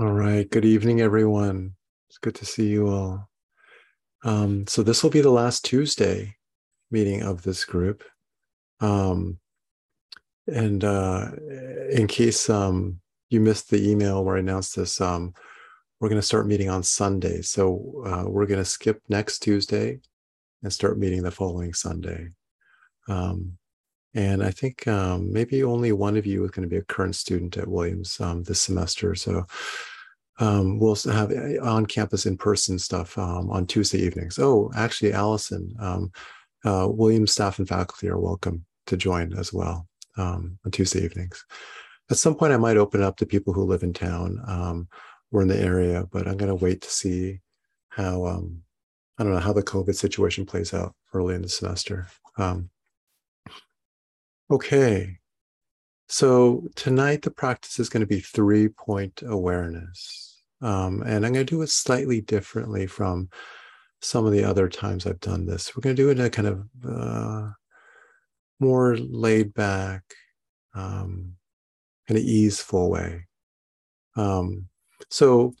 All right. Good evening, everyone. It's good to see you all. Um, so this will be the last Tuesday meeting of this group. Um, and uh, in case um, you missed the email where I announced this, um, we're going to start meeting on Sunday. So uh, we're going to skip next Tuesday and start meeting the following Sunday. Um, and I think um, maybe only one of you is going to be a current student at Williams um, this semester. So um, we'll have uh, on campus in person stuff um, on Tuesday evenings. Oh, actually, Allison, um, uh, Williams staff and faculty are welcome to join as well um, on Tuesday evenings. At some point, I might open up to people who live in town or in the area, but I'm going to wait to see how I don't know how the COVID situation plays out early in the semester. Um, Okay. So tonight the practice is going to be three point awareness. Um, and I'm going to do it slightly differently from some of the other times I've done this. We're going to do it in a kind of uh, more laid back, um, kind of easeful way. Um, so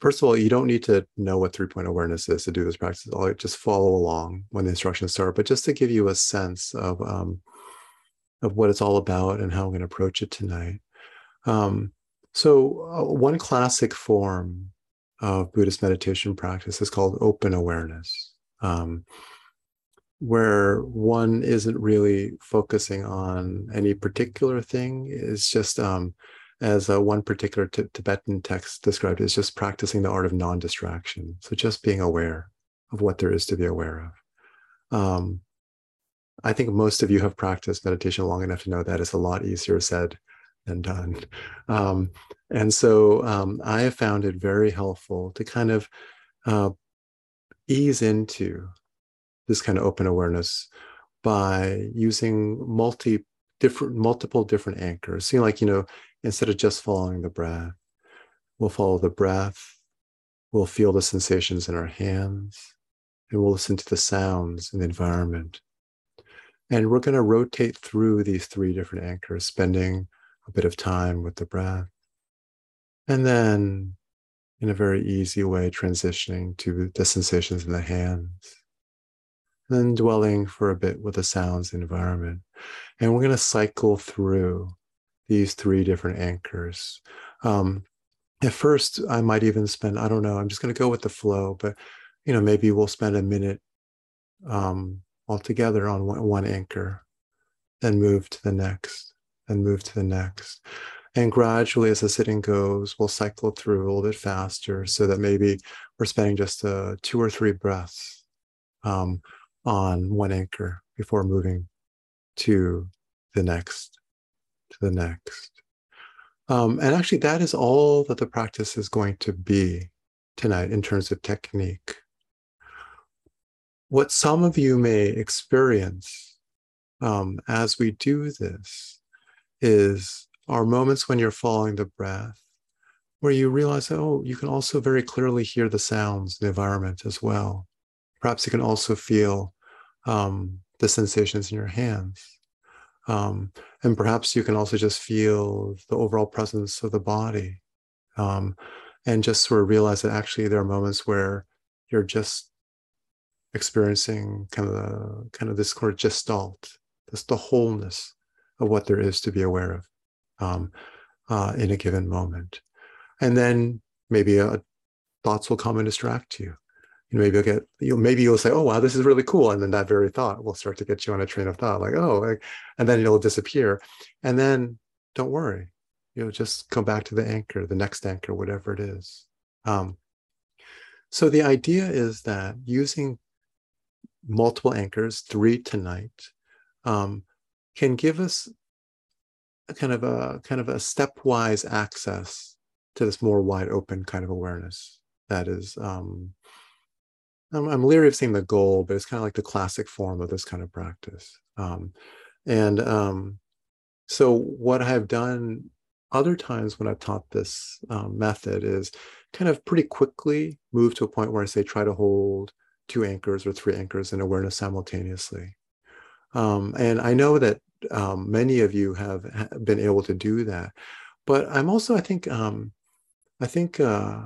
first of all, you don't need to know what three point awareness is to do this practice. I'll just follow along when the instructions start, but just to give you a sense of um, of what it's all about and how I'm going to approach it tonight. Um, so, uh, one classic form of Buddhist meditation practice is called open awareness, um, where one isn't really focusing on any particular thing. It's just um, as uh, one particular t- Tibetan text described, is just practicing the art of non distraction. So just being aware of what there is to be aware of. Um, I think most of you have practiced meditation long enough to know that it's a lot easier said than done. Um, and so um, I have found it very helpful to kind of uh, ease into this kind of open awareness by using multi different multiple different anchors. See, like you know, instead of just following the breath. We'll follow the breath. We'll feel the sensations in our hands and we'll listen to the sounds in the environment. And we're going to rotate through these three different anchors, spending a bit of time with the breath. And then, in a very easy way, transitioning to the sensations in the hands. And then dwelling for a bit with the sounds environment. And we're going to cycle through these three different anchors. Um, at first, I might even spend, I don't know, I'm just going to go with the flow, but, you know, maybe we'll spend a minute um, altogether on one, one anchor, then move to the next, then move to the next. And gradually, as the sitting goes, we'll cycle through a little bit faster so that maybe we're spending just uh, two or three breaths um, on one anchor before moving to the next to the next. Um, and actually, that is all that the practice is going to be tonight in terms of technique. What some of you may experience um, as we do this is are moments when you're following the breath, where you realize, oh, you can also very clearly hear the sounds in the environment as well. Perhaps you can also feel um, the sensations in your hands. Um, and perhaps you can also just feel the overall presence of the body um, and just sort of realize that actually there are moments where you're just experiencing kind of the, kind of this sort of gestalt, just the wholeness of what there is to be aware of um, uh, in a given moment. And then maybe uh, thoughts will come and distract you know, maybe you'll get you maybe you'll say, "Oh wow, this is really cool," and then that very thought will start to get you on a train of thought, like, "Oh," like, and then it'll disappear, and then don't worry, you'll just come back to the anchor, the next anchor, whatever it is. Um, so the idea is that using multiple anchors, three tonight, um, can give us a kind of a kind of a stepwise access to this more wide open kind of awareness that is um, I'm, I'm leery of saying the goal, but it's kind of like the classic form of this kind of practice. Um, and um, so, what I've done other times when I've taught this um, method is kind of pretty quickly move to a point where I say try to hold two anchors or three anchors in awareness simultaneously. Um, and I know that um, many of you have been able to do that. but I'm also, I think, um, I think uh,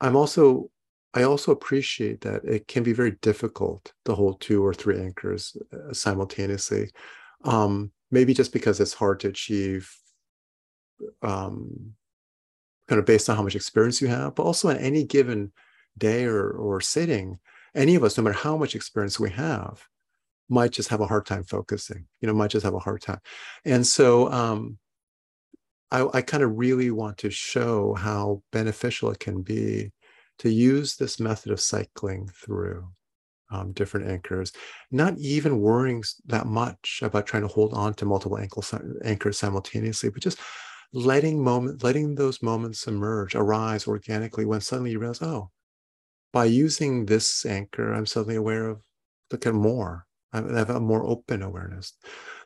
I'm also, I also appreciate that it can be very difficult to hold two or three anchors uh, simultaneously. Um, maybe just because it's hard to achieve, um, kind of based on how much experience you have, but also in any given day or, or sitting, any of us, no matter how much experience we have, might just have a hard time focusing, you know, might just have a hard time. And so um, I, I kind of really want to show how beneficial it can be to use this method of cycling through um, different anchors, not even worrying that much about trying to hold on to multiple anchors simultaneously, but just letting moment, letting those moments emerge, arise organically when suddenly you realize, oh, by using this anchor, I'm suddenly aware of look at more. I have a more open awareness.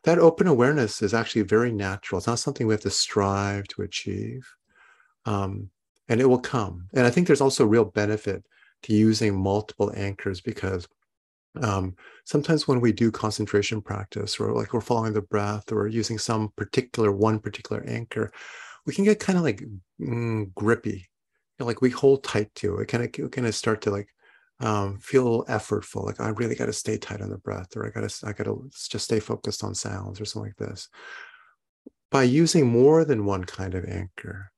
That open awareness is actually very natural. It's not something we have to strive to achieve. Um, and it will come. And I think there's also real benefit to using multiple anchors because um, sometimes when we do concentration practice or like we're following the breath or using some particular one particular anchor, we can get kind of like mm, grippy know, like we hold tight to it. Kind of kind of start to like um, feel effortful. Like I really got to stay tight on the breath, or I got to I got to just stay focused on sounds or something like this. By using more than one kind of anchor,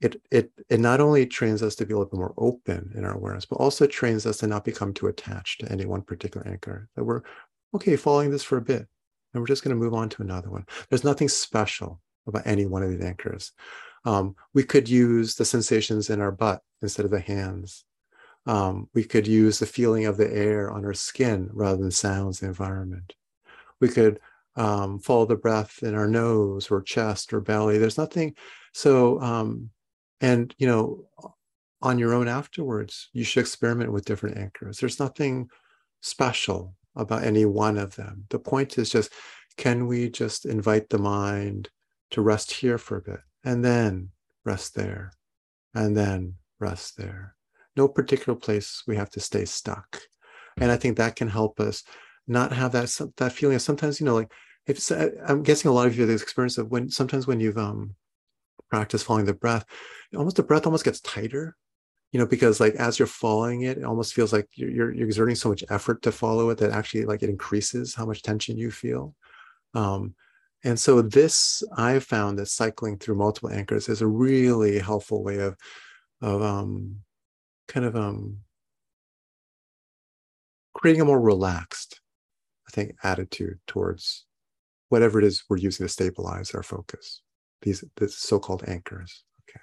it it it not only trains us to be a little bit more open in our awareness, but also trains us to not become too attached to any one particular anchor. That we're okay following this for a bit, and we're just going to move on to another one. There's nothing special about any one of these anchors. Um, we could use the sensations in our butt instead of the hands. Um, we could use the feeling of the air on our skin rather than sounds, the environment. We could um, follow the breath in our nose or chest or belly. There's nothing. So, um, and you know, on your own afterwards, you should experiment with different anchors. There's nothing special about any one of them. The point is just, can we just invite the mind to rest here for a bit? and then rest there, and then rest there. No particular place we have to stay stuck. And I think that can help us not have that that feeling of sometimes, you know, like if I'm guessing a lot of you have this experience of when sometimes when you've um practiced following the breath, almost the breath almost gets tighter, you know, because like as you're following it, it almost feels like you're, you're, you're exerting so much effort to follow it that actually like it increases how much tension you feel. Um, and so this I've found that cycling through multiple anchors is a really helpful way of of um, kind of um, creating a more relaxed, I think, attitude towards whatever it is we're using to stabilize our focus. These, these so-called anchors. Okay.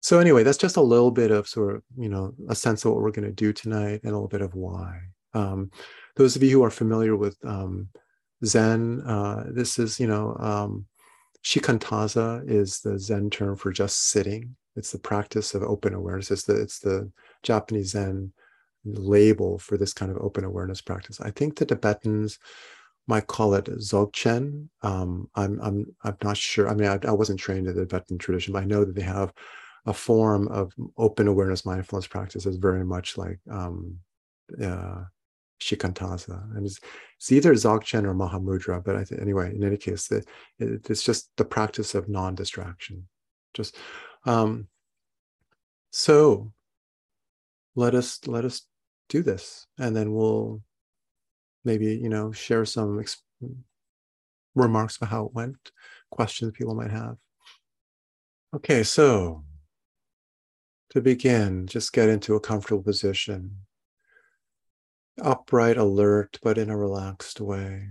So anyway, that's just a little bit of sort of you know a sense of what we're going to do tonight and a little bit of why. Um, those of you who are familiar with um, Zen. Uh, this is, you know, um, shikantaza is the Zen term for just sitting. It's the practice of open awareness. It's the it's the Japanese Zen label for this kind of open awareness practice. I think the Tibetans might call it Dzogchen. Um, I'm I'm I'm not sure. I mean, I, I wasn't trained in the Tibetan tradition, but I know that they have a form of open awareness mindfulness practice that's very much like um, uh, shikantaza. And it's, it's either Dzogchen or Mahamudra, but I think anyway, in any case, it, it, it's just the practice of non-distraction. Just um, so let us let us do this, and then we'll maybe you know share some ex- remarks about how it went, questions people might have. Okay, so to begin, just get into a comfortable position upright, alert, but in a relaxed way.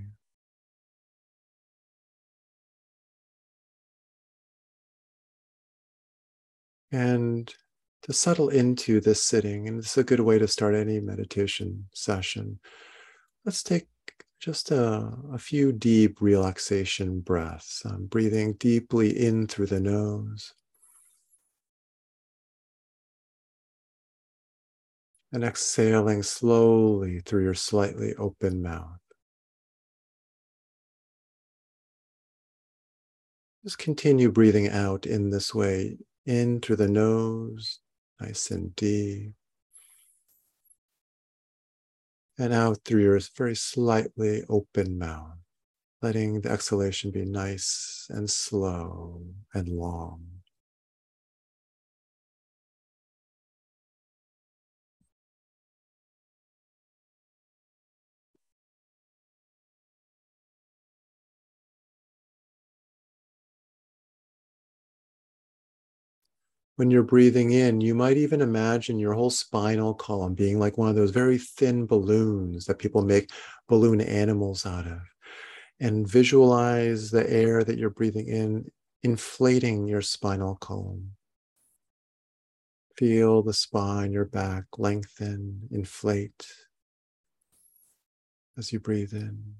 And to settle into this sitting, and it's a good way to start any meditation session. Let's take just a, a few deep relaxation breaths. I'm breathing deeply in through the nose and exhaling slowly through your slightly open mouth. Just continue breathing out in this way, in through the nose, nice and deep, and out through your very slightly open mouth. letting the exhalation be nice and slow and long. When you're breathing in, you might even imagine your whole spinal column being like one of those very thin balloons that people make balloon animals out of. And visualize the air that you're breathing in inflating your spinal column. Feel the spine, your back lengthen, inflate as you breathe in.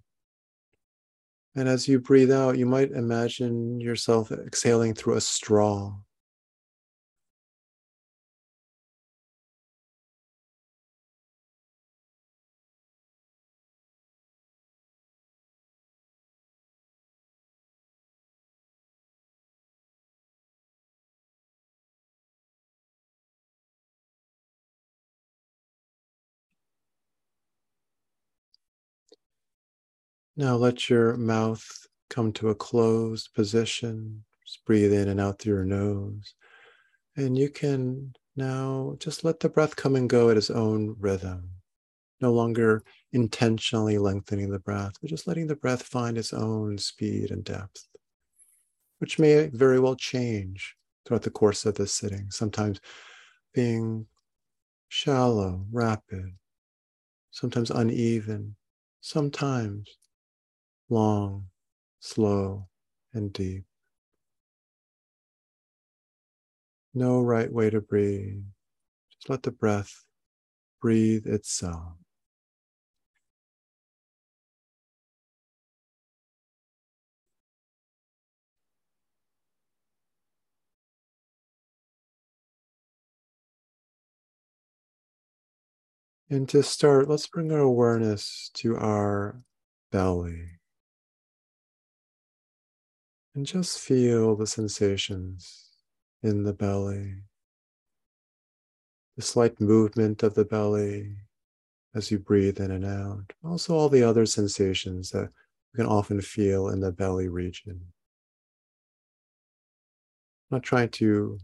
And as you breathe out, you might imagine yourself exhaling through a straw. Now let your mouth come to a closed position. Just breathe in and out through your nose. And you can now just let the breath come and go at its own rhythm. No longer intentionally lengthening the breath, but just letting the breath find its own speed and depth, which may very well change throughout the course of this sitting. Sometimes being shallow, rapid, sometimes uneven, sometimes long, slow, and deep. No right way to breathe. Just let the breath breathe itself. And to start, let's bring our awareness to our belly. And just feel the sensations in the belly, the slight movement of the belly as you breathe in and out. Also, all the other sensations that we can often feel in the belly region. not trying to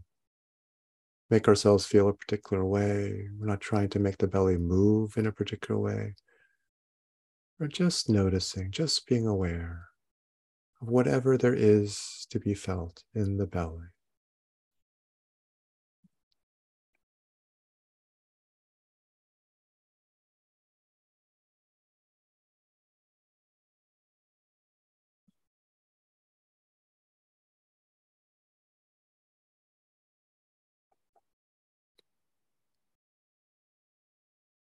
make ourselves feel a particular way. We're not trying to make the belly move in a particular way. We're just noticing, just being aware of whatever there is to be felt in the belly.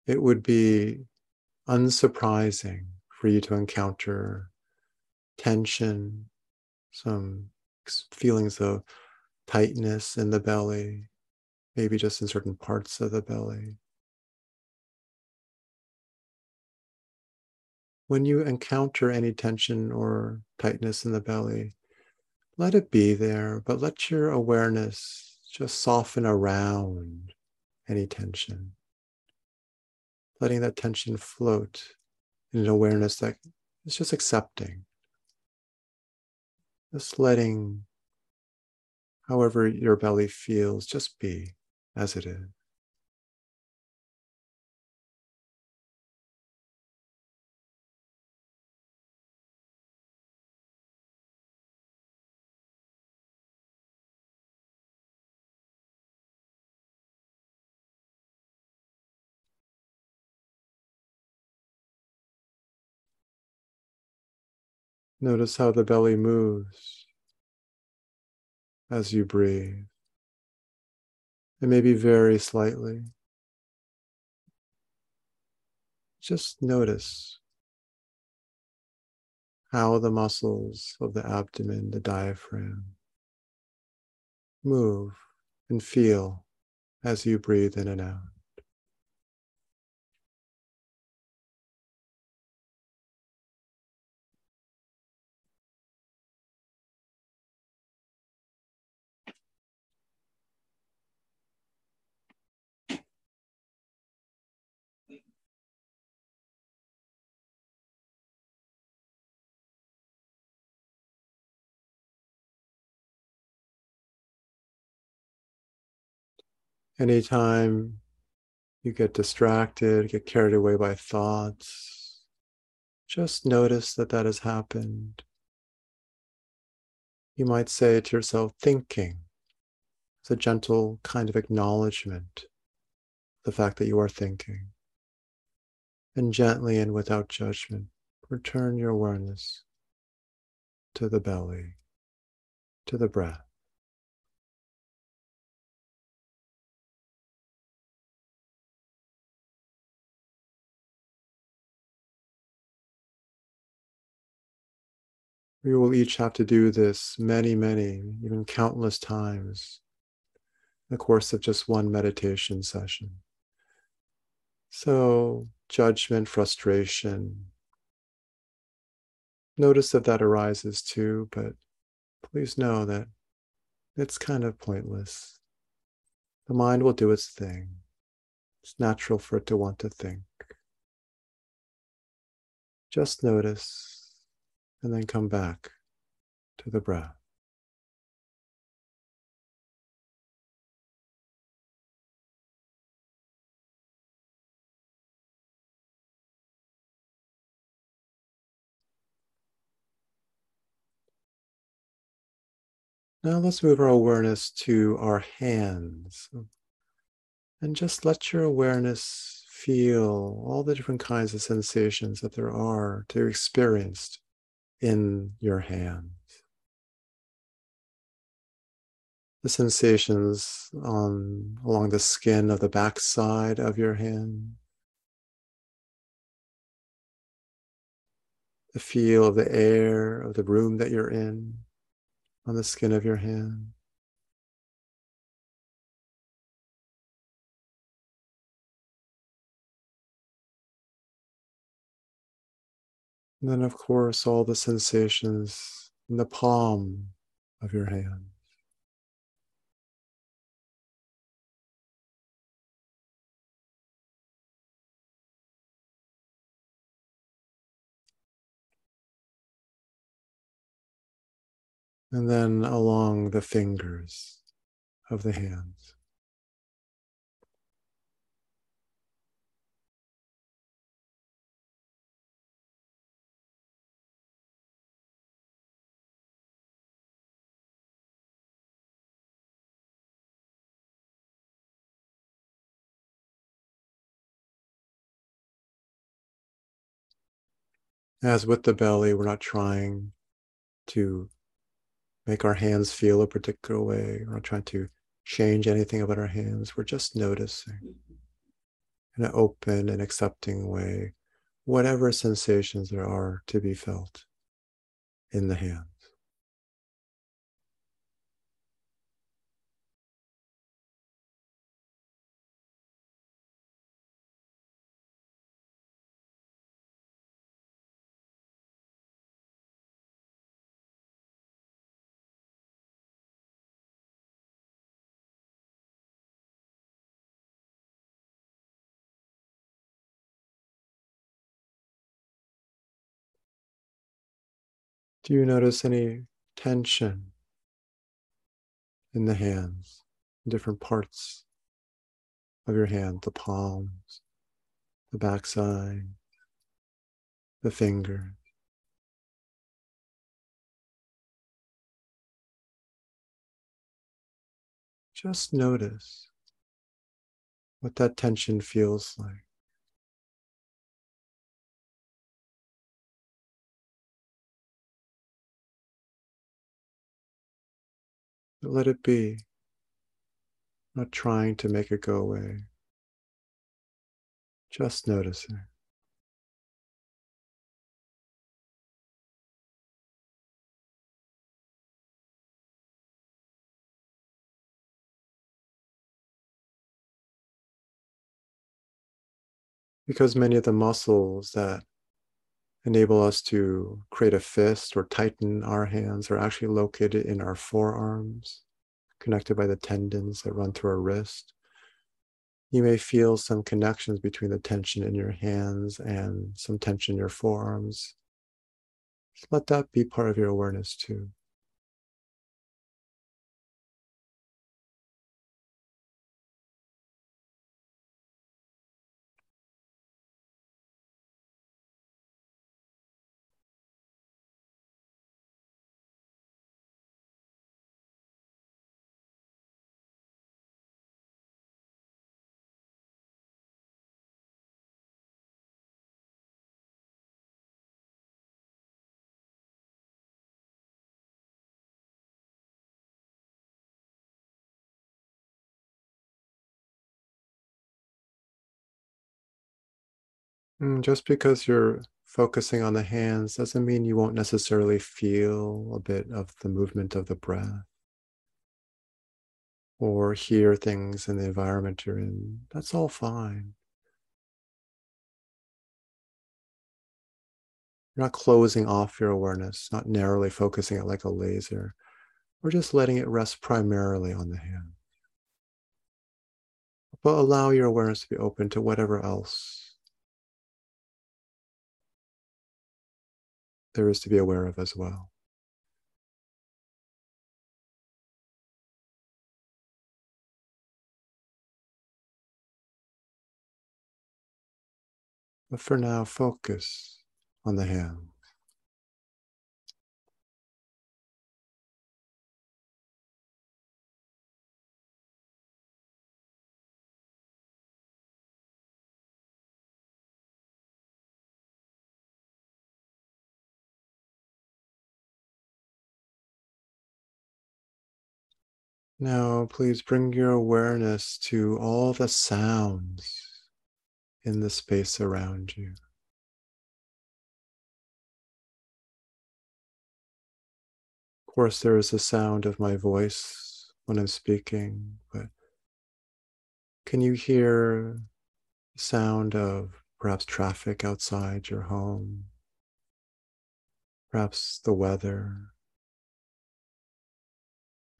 It would be unsurprising for you to encounter tension, some feelings of tightness in the belly, maybe just in certain parts of the belly. When you encounter any tension or tightness in the belly, let it be there, but let your awareness just soften around any tension. Letting that tension float in an awareness that is just accepting. Just letting however your belly feels just be as it is. Notice how the belly moves as you breathe. And maybe very slightly. Just notice how the muscles of the abdomen, the diaphragm, move and feel as you breathe in and out. Anytime you get distracted, get carried away by thoughts, just notice that that has happened. You might say to yourself, thinking. It's a gentle kind of acknowledgement, the fact that you are thinking. And gently and without judgment, return your awareness to the belly, to the breath. We will each have to do this many, many, even countless times in the course of just one meditation session. So, judgment, frustration, notice that that arises too, but please know that it's kind of pointless. The mind will do its thing. It's natural for it to want to think. Just notice and then come back to the breath. Now let's move our awareness to our hands. And just let your awareness feel all the different kinds of sensations that there are to experience in your hands. The sensations on along the skin of the backside of your hand. The feel of the air of the room that you're in on the skin of your hand. And then, of course, all the sensations in the palm of your hand. And then along the fingers of the hands. As with the belly, we're not trying to make our hands feel a particular way. We're not trying to change anything about our hands. We're just noticing mm-hmm. in an open and accepting way whatever sensations there are to be felt in the hands. Do you notice any tension in the hands, different parts of your hand, the palms, the backside, the fingers? Just notice what that tension feels like. Let it be, not trying to make it go away. Just noticing. Because many of the muscles that enable us to create a fist or tighten our hands are actually located in our forearms, connected by the tendons that run through our wrist. You may feel some connections between the tension in your hands and some tension in your forearms. Just let that be part of your awareness too. Mm, just because you're focusing on the hands doesn't mean you won't necessarily feel a bit of the movement of the breath or hear things in the environment you're in. That's all fine. You're not closing off your awareness, not narrowly focusing it like a laser. We're just letting it rest primarily on the hand. But allow your awareness to be open to whatever else there is to be aware of as well. But for now, focus on the hand. Now, please bring your awareness to all the sounds in the space around you. Of course, there is the sound of my voice when I'm speaking, but can you hear the sound of perhaps traffic outside your home? Perhaps the weather,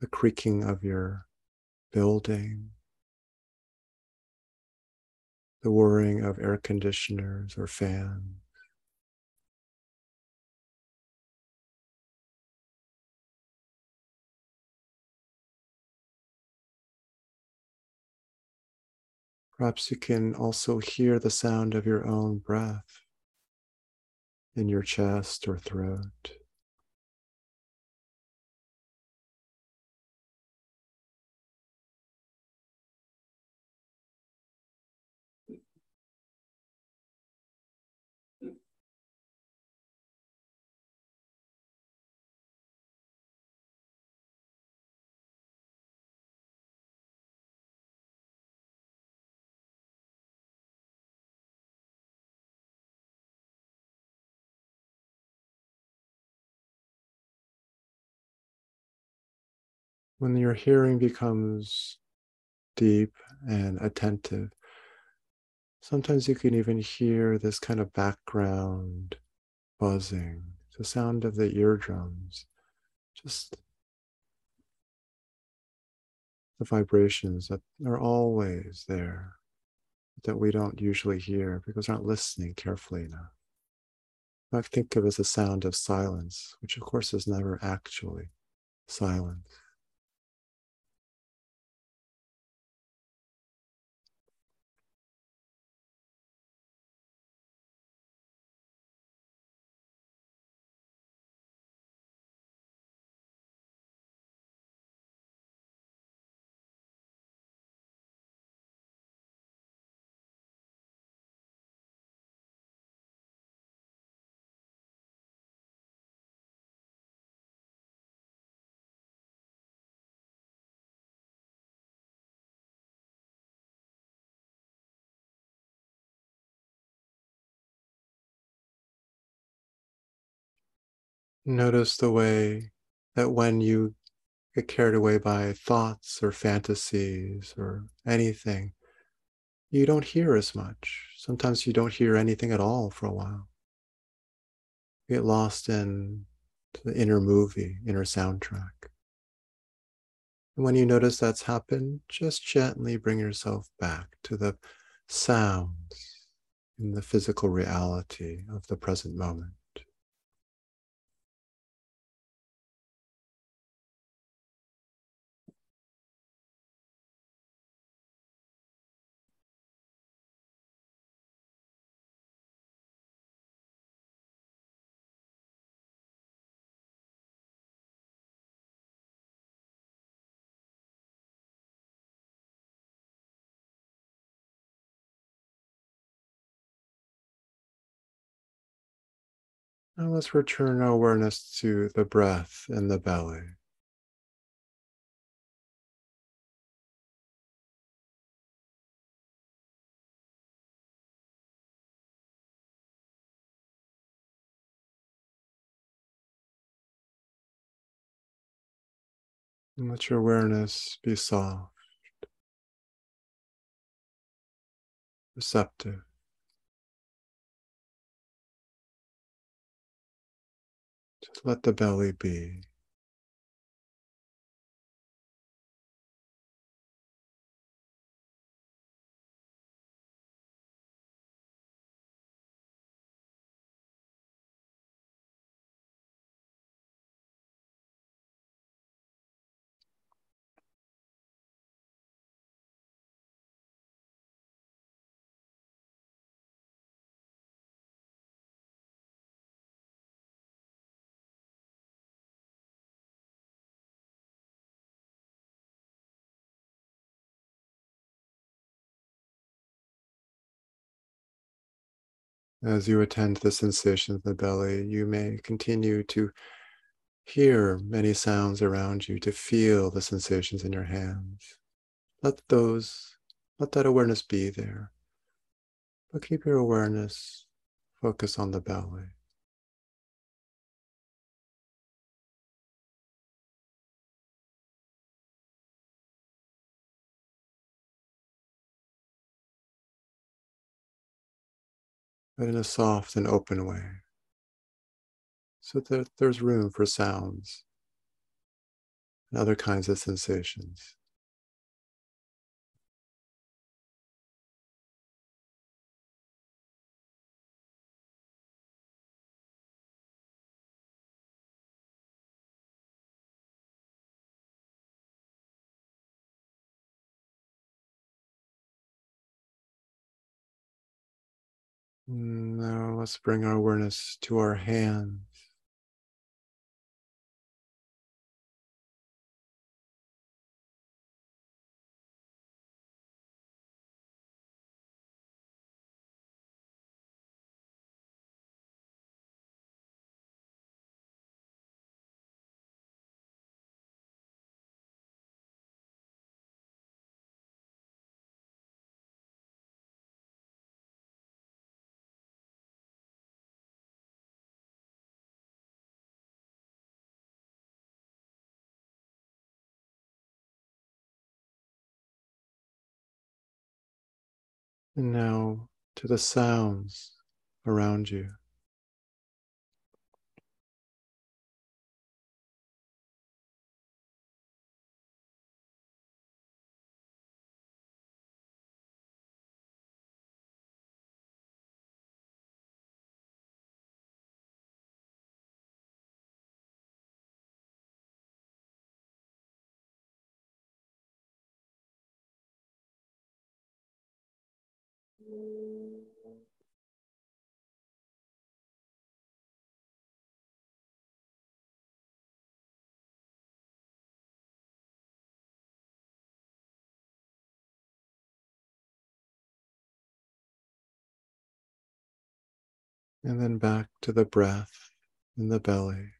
the creaking of your building, the whirring of air conditioners or fans. Perhaps you can also hear the sound of your own breath in your chest or throat. When your hearing becomes deep and attentive, sometimes you can even hear this kind of background buzzing, the sound of the eardrums, just the vibrations that are always there that we don't usually hear because we're not listening carefully enough. I think of it as a sound of silence, which of course is never actually silence. Notice the way that when you get carried away by thoughts or fantasies or anything, you don't hear as much. Sometimes you don't hear anything at all for a while. You get lost in the inner movie, inner soundtrack. And when you notice that's happened, just gently bring yourself back to the sounds in the physical reality of the present moment. Now let's return awareness to the breath and the belly. And let your awareness be soft, receptive. Just let the belly be. As you attend to the sensations of the belly, you may continue to hear many sounds around you, to feel the sensations in your hands. Let those, let that awareness be there. But keep your awareness focus on the belly. But in a soft and open way, so that there's room for sounds and other kinds of sensations. Mm, now let's bring our awareness to our hands. And now to the sounds around you. And then back to the breath in the belly.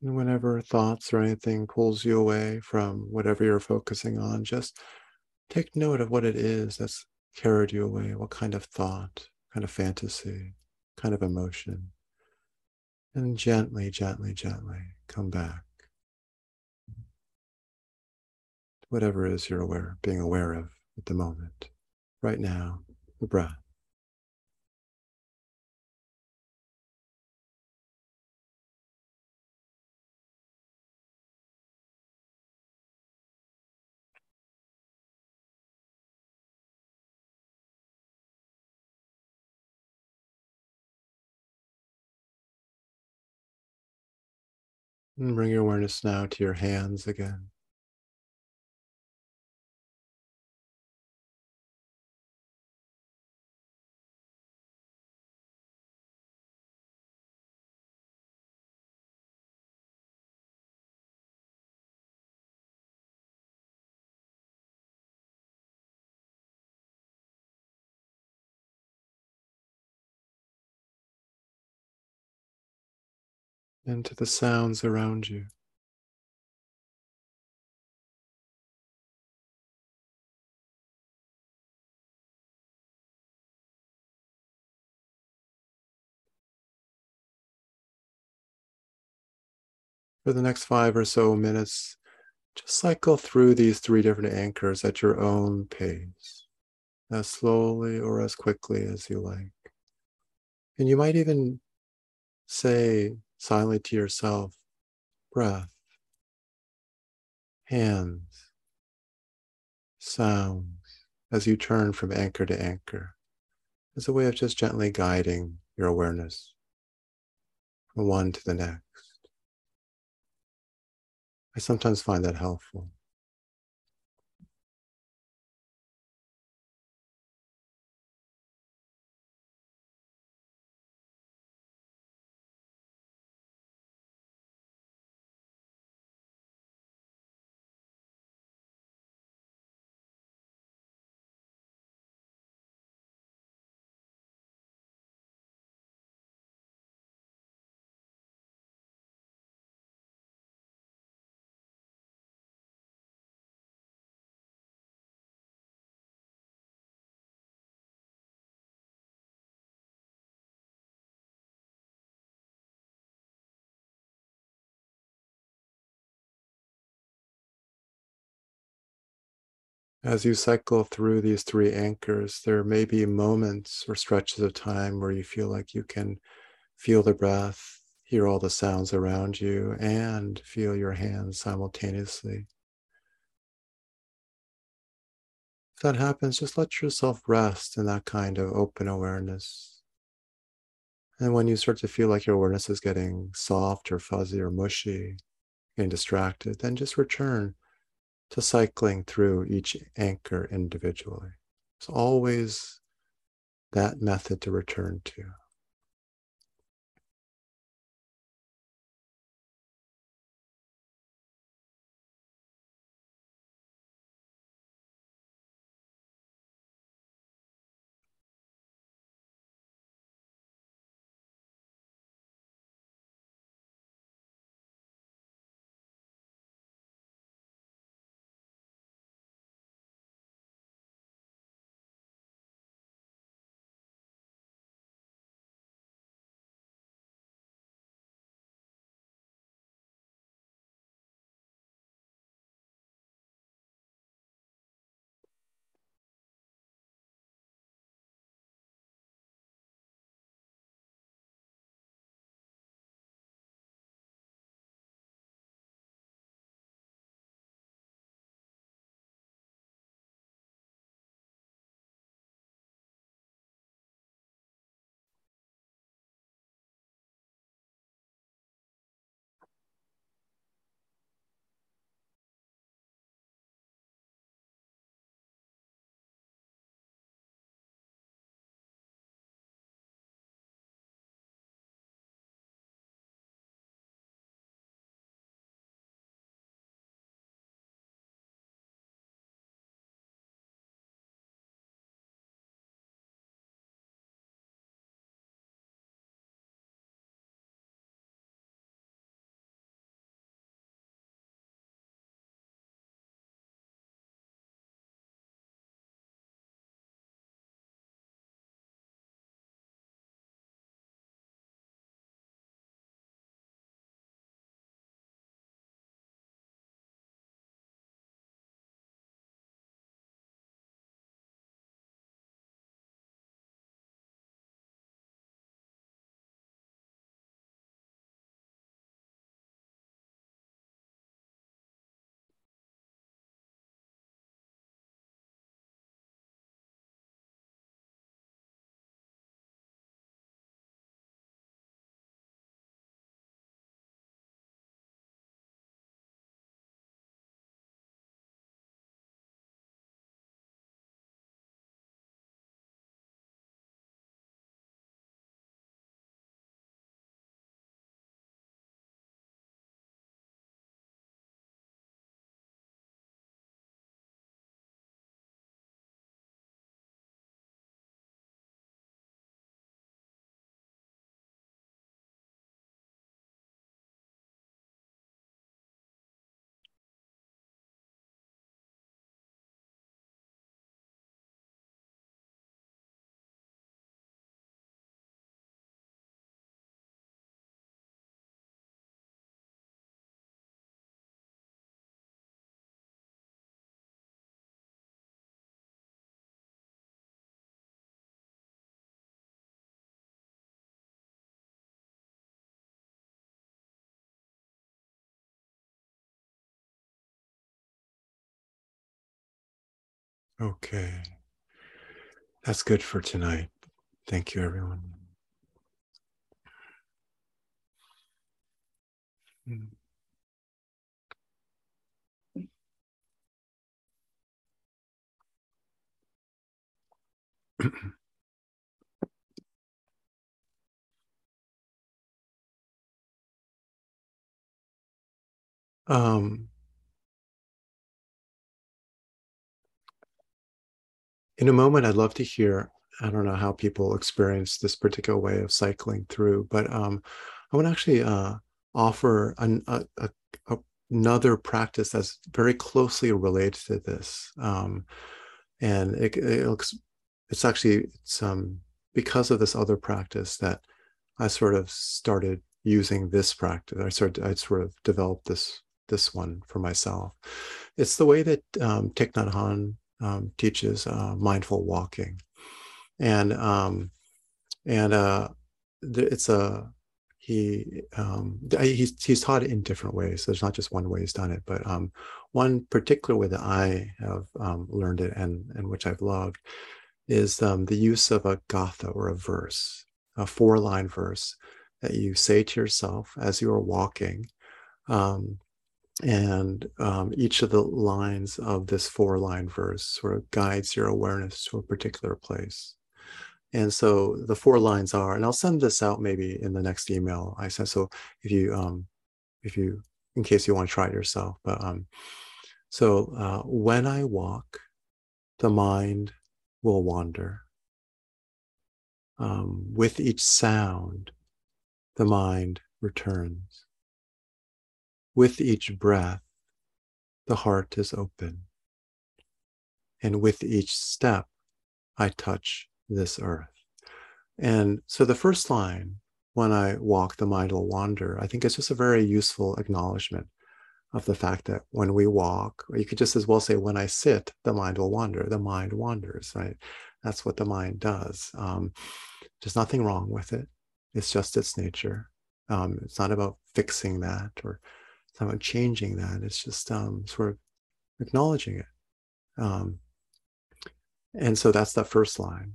Whenever thoughts or anything pulls you away from whatever you're focusing on, just take note of what it is that's carried you away. What kind of thought, kind of fantasy, kind of emotion. And gently, gently, gently come back. To whatever it is you're aware, being aware of at the moment, right now, the breath. And bring your awareness now to your hands again. And to the sounds around you. For the next five or so minutes, just cycle through these three different anchors at your own pace, as slowly or as quickly as you like. And you might even say silently to yourself, breath, hands, sounds, as you turn from anchor to anchor, as a way of just gently guiding your awareness from one to the next. I sometimes find that helpful. As you cycle through these three anchors, there may be moments or stretches of time where you feel like you can feel the breath, hear all the sounds around you, and feel your hands simultaneously. If that happens, just let yourself rest in that kind of open awareness. And when you start to feel like your awareness is getting soft or fuzzy or mushy, getting distracted, then just return to cycling through each anchor individually. It's always that method to return to. Okay. That's good for tonight. Thank you, everyone. um, in a moment, I'd love to hear. I don't know how people experience this particular way of cycling through, but um, I want to actually uh, offer an, a, a, another practice that's very closely related to this. Um, and it, it, looks, it's actually it's um, because of this other practice that I sort of started using this practice. I started I sort of developed this this one for myself. It's the way that um, Thich Nhat Hanh um, teaches uh, mindful walking, and um, and uh, it's a he um, he's he's taught it in different ways. There's not just one way he's done it, but um, one particular way that I have um, learned it and and which I've loved is um, the use of a gatha or a verse, a four line verse that you say to yourself as you are walking. And um, each of the lines of this four line verse sort of guides your awareness to a particular place. And so the four lines are, and I'll send this out maybe in the next email I sent. So if you, um, if you, in case you want to try it yourself, but um, so uh, when I walk, the mind will wander. Um, with each sound, the mind returns. With each breath, the heart is open. And with each step, I touch this earth. And so the first line, when I walk, the mind will wander, I think it's just a very useful acknowledgement of the fact that when we walk, or you could just as well say, when I sit, the mind will wander. The mind wanders, right? That's what the mind does. Um, there's nothing wrong with it. It's just its nature. Um, it's not about fixing that or it's not about changing that. It's just um, sort of acknowledging it. Um, and so that's the first line.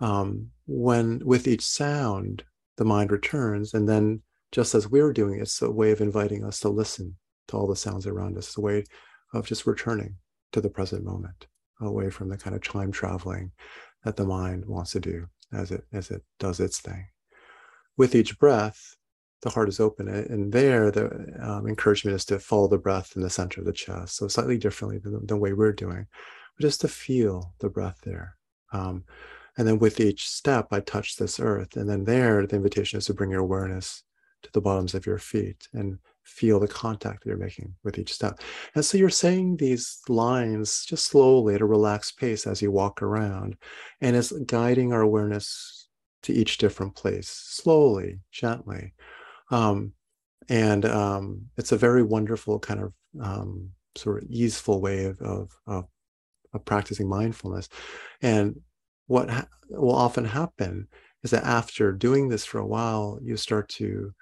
Um, when with each sound, the mind returns, and then just as we're doing, it's a way of inviting us to listen to all the sounds around us. It's a way of just returning to the present moment, away from the kind of time traveling that the mind wants to do as it as it does its thing. With each breath, the heart is open, and there the um, encouragement is to follow the breath in the center of the chest. So slightly differently than the way we're doing, but just to feel the breath there. Um, and then with each step, I touch this earth, and then there the invitation is to bring your awareness to the bottoms of your feet and feel the contact that you're making with each step. And so you're saying these lines just slowly at a relaxed pace as you walk around, and it's guiding our awareness to each different place, slowly, gently. Um, and um, it's a very wonderful kind of um, sort of easeful way of, of, of, of practicing mindfulness. And what ha- will often happen is that after doing this for a while, you start to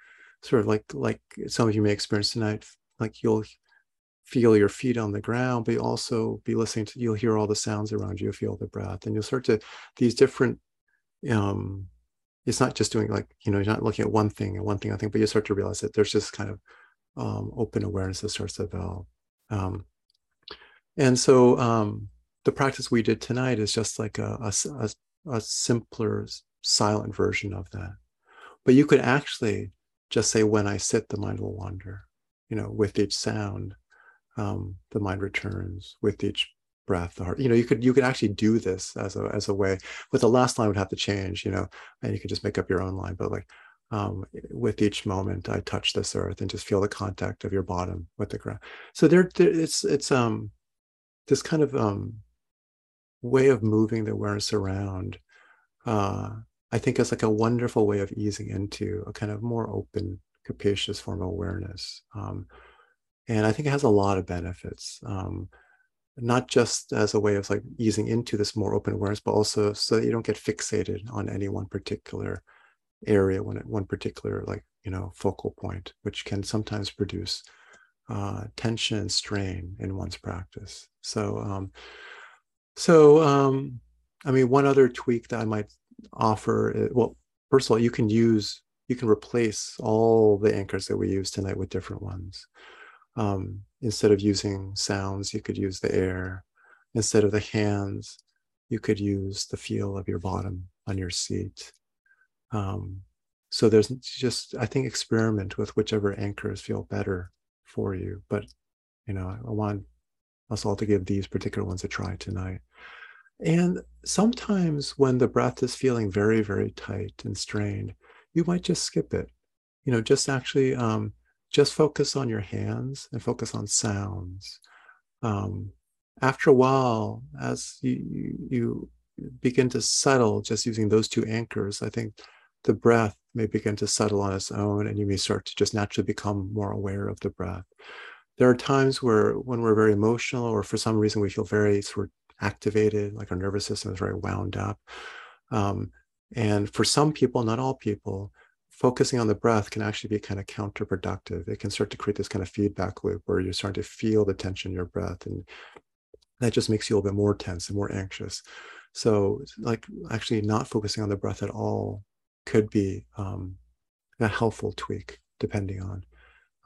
sort of like like some of you may experience tonight like you'll feel your feet on the ground but you also be listening to you'll hear all the sounds around you feel the breath and you'll start to these different um it's not just doing like you know you're not looking at one thing and one thing i think but you start to realize that there's just kind of um, open awareness that starts to develop. Um, and so um, the practice we did tonight is just like a, a, a, a simpler silent version of that. But you could actually just say when i sit the mind will wander you know with each sound um, the mind returns with each breath the heart you know you could you could actually do this as a as a way but the last line would have to change you know and you could just make up your own line but like um, with each moment i touch this earth and just feel the contact of your bottom with the ground so there, there it's it's um this kind of um way of moving the awareness around uh I think it's like a wonderful way of easing into a kind of more open, capacious form of awareness. Um, and I think it has a lot of benefits, um, not just as a way of like easing into this more open awareness, but also so that you don't get fixated on any one particular area, one, one particular like, you know, focal point, which can sometimes produce uh, tension and strain in one's practice. So, um, So, um, I mean, one other tweak that I might offer, is, well, first of all, you can use, you can replace all the anchors that we use tonight with different ones. Um, instead of using sounds, you could use the air. Instead of the hands, you could use the feel of your bottom on your seat. Um, so there's just, I think, experiment with whichever anchors feel better for you. But, you know, I want us all to give these particular ones a try tonight. And sometimes when the breath is feeling very, very tight and strained, you might just skip it. You know, just actually um, just focus on your hands and focus on sounds. Um, after a while, as you, you begin to settle just using those two anchors, I think the breath may begin to settle on its own and you may start to just naturally become more aware of the breath. There are times where when we're very emotional or for some reason we feel very sort of activated, like our nervous system is very wound up. Um, and for some people, not all people, focusing on the breath can actually be kind of counterproductive. It can start to create this kind of feedback loop where you're starting to feel the tension in your breath and that just makes you a little bit more tense and more anxious. So, like actually not focusing on the breath at all could be um, a helpful tweak depending on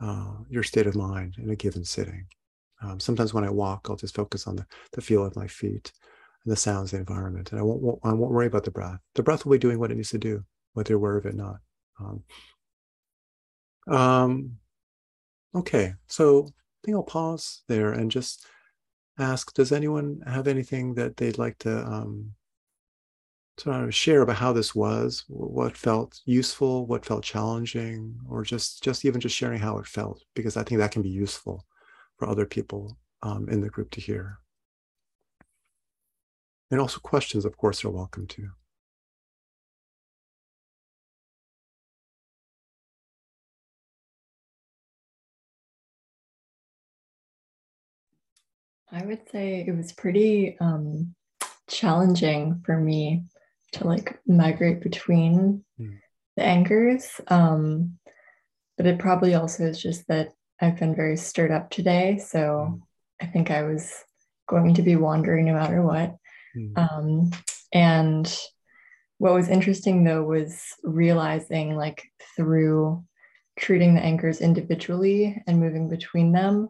uh, your state of mind in a given sitting. Um, sometimes when I walk, I'll just focus on the, the feel of my feet and the sounds, of the environment, and I won't, won't I won't worry about the breath. The breath will be doing what it needs to do, whether you're aware of it or not. Um, um, okay, so I think I'll pause there and just ask: Does anyone have anything that they'd like to um, sort of share about how this was, what felt useful, what felt challenging, or just just even just sharing how it felt, because I think that can be useful for other people um, in the group to hear. And also questions, of course, are welcome too. I would say it was pretty um, challenging for me to like migrate between mm. the anchors. Um, but it probably also is just that I've been very stirred up today. So mm. I think I was going to be wandering no matter what. Mm. Um, and what was interesting though was realizing like through treating the anchors individually and moving between them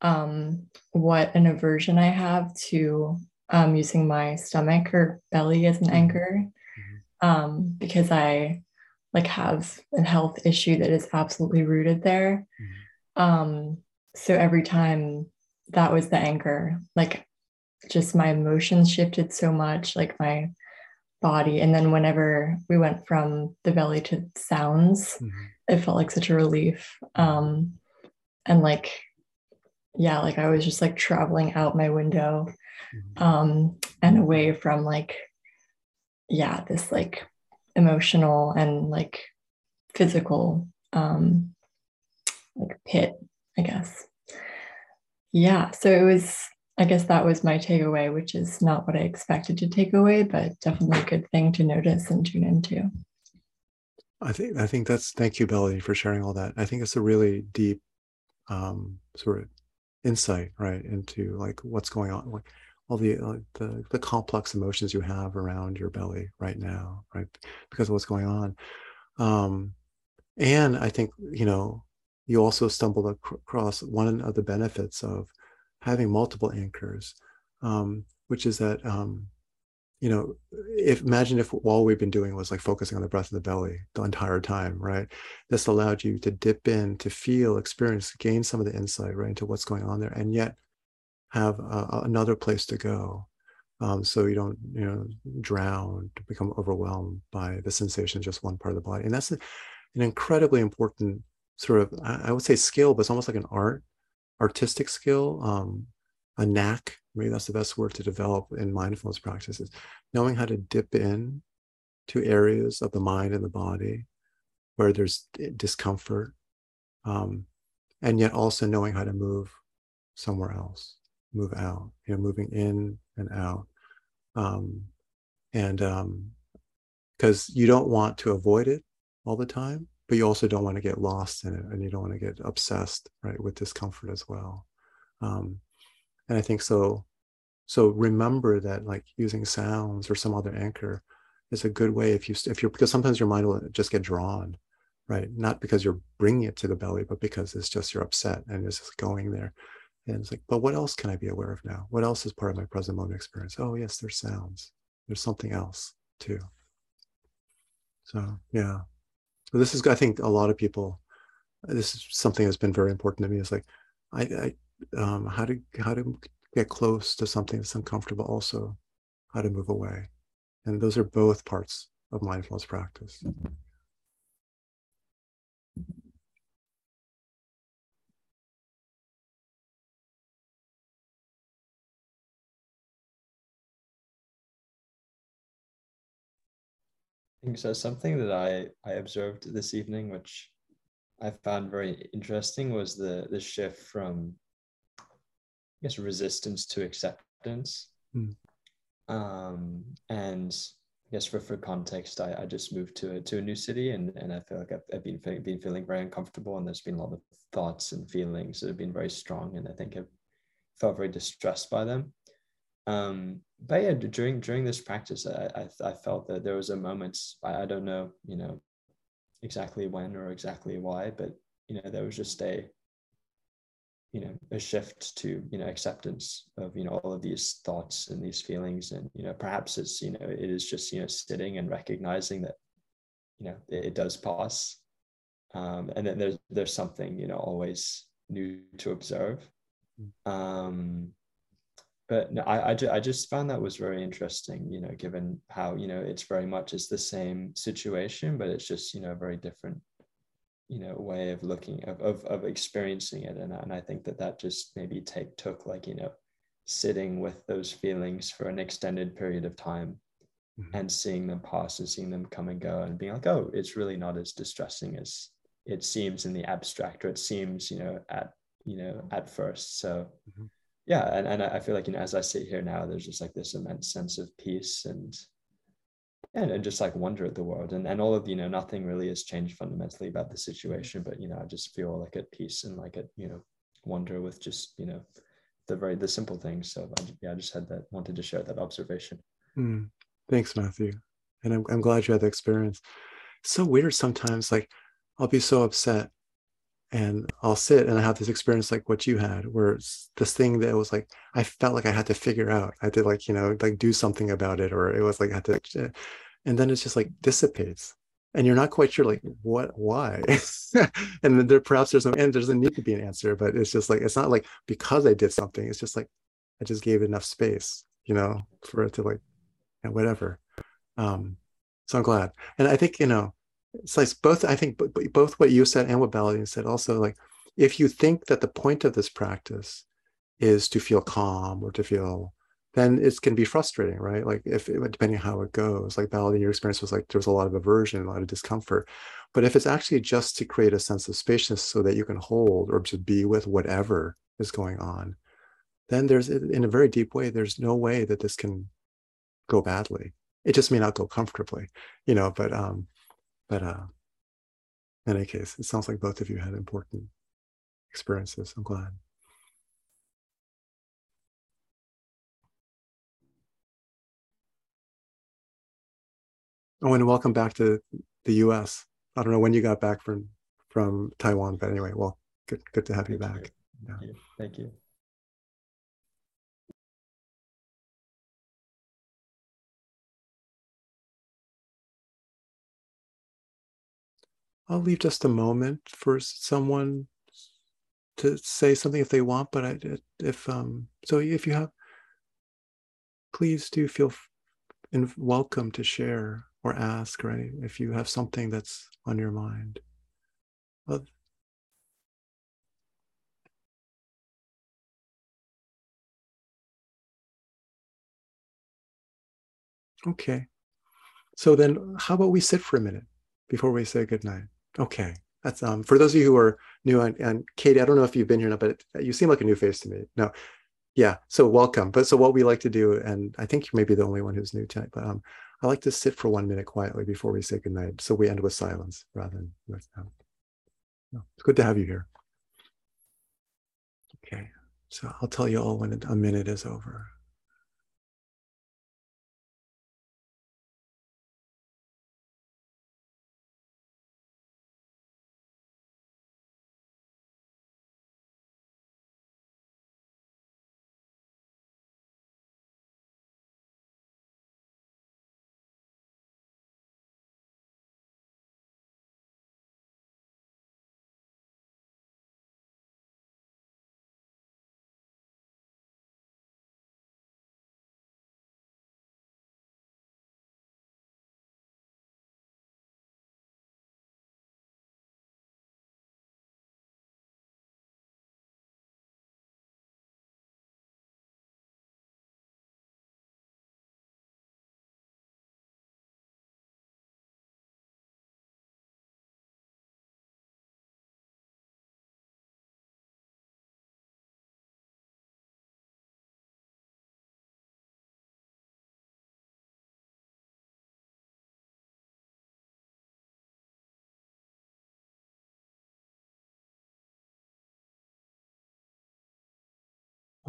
um, what an aversion I have to um, using my stomach or belly as an mm-hmm. anchor mm-hmm. um, because I like have a health issue that is absolutely rooted there. Mm-hmm. Um, so every time that was the anchor, like just my emotions shifted so much, like my body. And then whenever we went from the belly to sounds, mm-hmm. it felt like such a relief. Um, and like, yeah, like I was just like traveling out my window Mm-hmm. um, and away from like, yeah, this like emotional and like physical um, like pit, I guess. Yeah, so it was, I guess that was my takeaway, which is not what I expected to take away, but definitely a good thing to notice and tune into. I think I think that's thank you, Belly, for sharing all that. I think it's a really deep um, sort of insight, right, into like what's going on. Like all the, uh, the the complex emotions you have around your belly right now, right? Because of what's going on. Um, and I think you know you also stumbled across one of the benefits of having multiple anchors, um, which is that um, you know, if imagine if all we've been doing was like focusing on the breath of the belly the entire time, right? This allowed you to dip in, to feel, experience, gain some of the insight, right, into what's going on there, and yet have uh, another place to go um, so you don't you know drown become overwhelmed by the sensation of just one part of the body and that's an incredibly important sort of i would say skill but it's almost like an art artistic skill um, a knack maybe that's the best word to develop in mindfulness practices knowing how to dip in to areas of the mind and the body where there's discomfort um, and yet also knowing how to move somewhere else move out, you know, moving in and out. Um, and because um, you don't want to avoid it all the time, but you also don't want to get lost in it and you don't want to get obsessed, right, with discomfort as well. Um, and I think so. So remember that like using sounds or some other anchor is a good way if you if you're because sometimes your mind will just get drawn, right? Not because you're bringing it to the belly, but because it's just you're upset and it's just going there. And it's like, but what else can I be aware of now? What else is part of my present moment experience? Oh, yes, there's sounds. There's something else too. So yeah. So this is I think a lot of people this is something that's been very important to me is like I, I um, how to how to get close to something that's uncomfortable also how to move away and those are both parts of mindfulness practice so. Something that I I observed this evening, which I found very interesting, was the the shift from, guess, resistance to acceptance. Mm. Um, and I guess for, for context, I, I just moved to a, to a new city and, and I feel like I've, I've been, been feeling very uncomfortable and there's been a lot of thoughts and feelings that have been very strong and I think I've felt very distressed by them. Um, but yeah, during during this practice, I, I, I felt that there was a moment. I, I don't know, you know, exactly when or exactly why, but you know, there was just a you know a shift to you know acceptance of you know all of these thoughts and these feelings and you know perhaps it's you know it is just you know sitting and recognizing that you know it, it does pass um, and then there's there's something you know always new to observe mm. um, but no, I, I, ju- I just found that was very interesting, you know, given how, you know, it's very much it's the same situation, but it's just, you know, very different, you know, way of looking of, of, of experiencing it. And, and I think that that just maybe take took like, you know, sitting with those feelings for an extended period of time mm-hmm. and seeing them pass and seeing them come and go and being like, oh, it's really not as distressing as it seems in the abstract or it seems, you know, at, you know, at first. So, mm-hmm yeah and, and i feel like you know as i sit here now there's just like this immense sense of peace and and, and just like wonder at the world and, and all of you know nothing really has changed fundamentally about the situation but you know i just feel like at peace and like at you know wonder with just you know the very the simple things so I, yeah i just had that wanted to share that observation. Mm, thanks matthew and I'm, I'm glad you had the experience. It's so weird sometimes like i'll be so upset and I'll sit and I have this experience like what you had, where it's this thing that was like I felt like I had to figure out. I had to like you know like do something about it, or it was like I had to, and then it's just like dissipates, and you're not quite sure like what why, and then there perhaps there's no and there's a need to be an answer, but it's just like it's not like because I did something. It's just like I just gave enough space, you know, for it to like and whatever. Um, so I'm glad, and I think you know it's like both i think both what you said and what Baladean said also like if you think that the point of this practice is to feel calm or to feel then it's going to be frustrating right? Like if depending on how it goes like Baladean your experience was like there was a lot of aversion a lot of discomfort. But if it's actually just to create a sense of spaciousness so that you can hold or to be with whatever is going on then there's in a very deep way there's no way that this can go badly. It just may not go comfortably you know but um but uh, in any case, it sounds like both of you had important experiences. I'm glad. Oh, and welcome back to the U.S. I don't know when you got back from from Taiwan, but anyway, well, good good to have you back. You. Thank, yeah. you. Thank you. I'll leave just a moment for someone to say something if they want. But I, if um, so, if you have, please do feel in, welcome to share or ask, right? If you have something that's on your mind. Well, Okay. So then how about we sit for a minute before we say goodnight? Okay. That's um for those of you who are new and, and Katie, I don't know if you've been here now, but you seem like a new face to me. No. Yeah. So welcome. But so what we like to do, and I think you may be the only one who's new tonight, but um I like to sit for one minute quietly before we say goodnight. So we end with silence rather than with um, no. it's good to have you here. Okay. So I'll tell you all when a minute is over.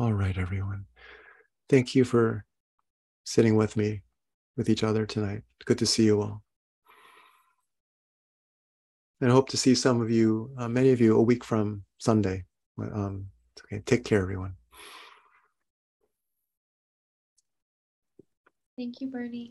All right, everyone. Thank you for sitting with me, with each other tonight. Good to see you all. And I hope to see some of you, uh, many of you, a week from Sunday. Um, okay, take care, everyone. Thank you, Bernie.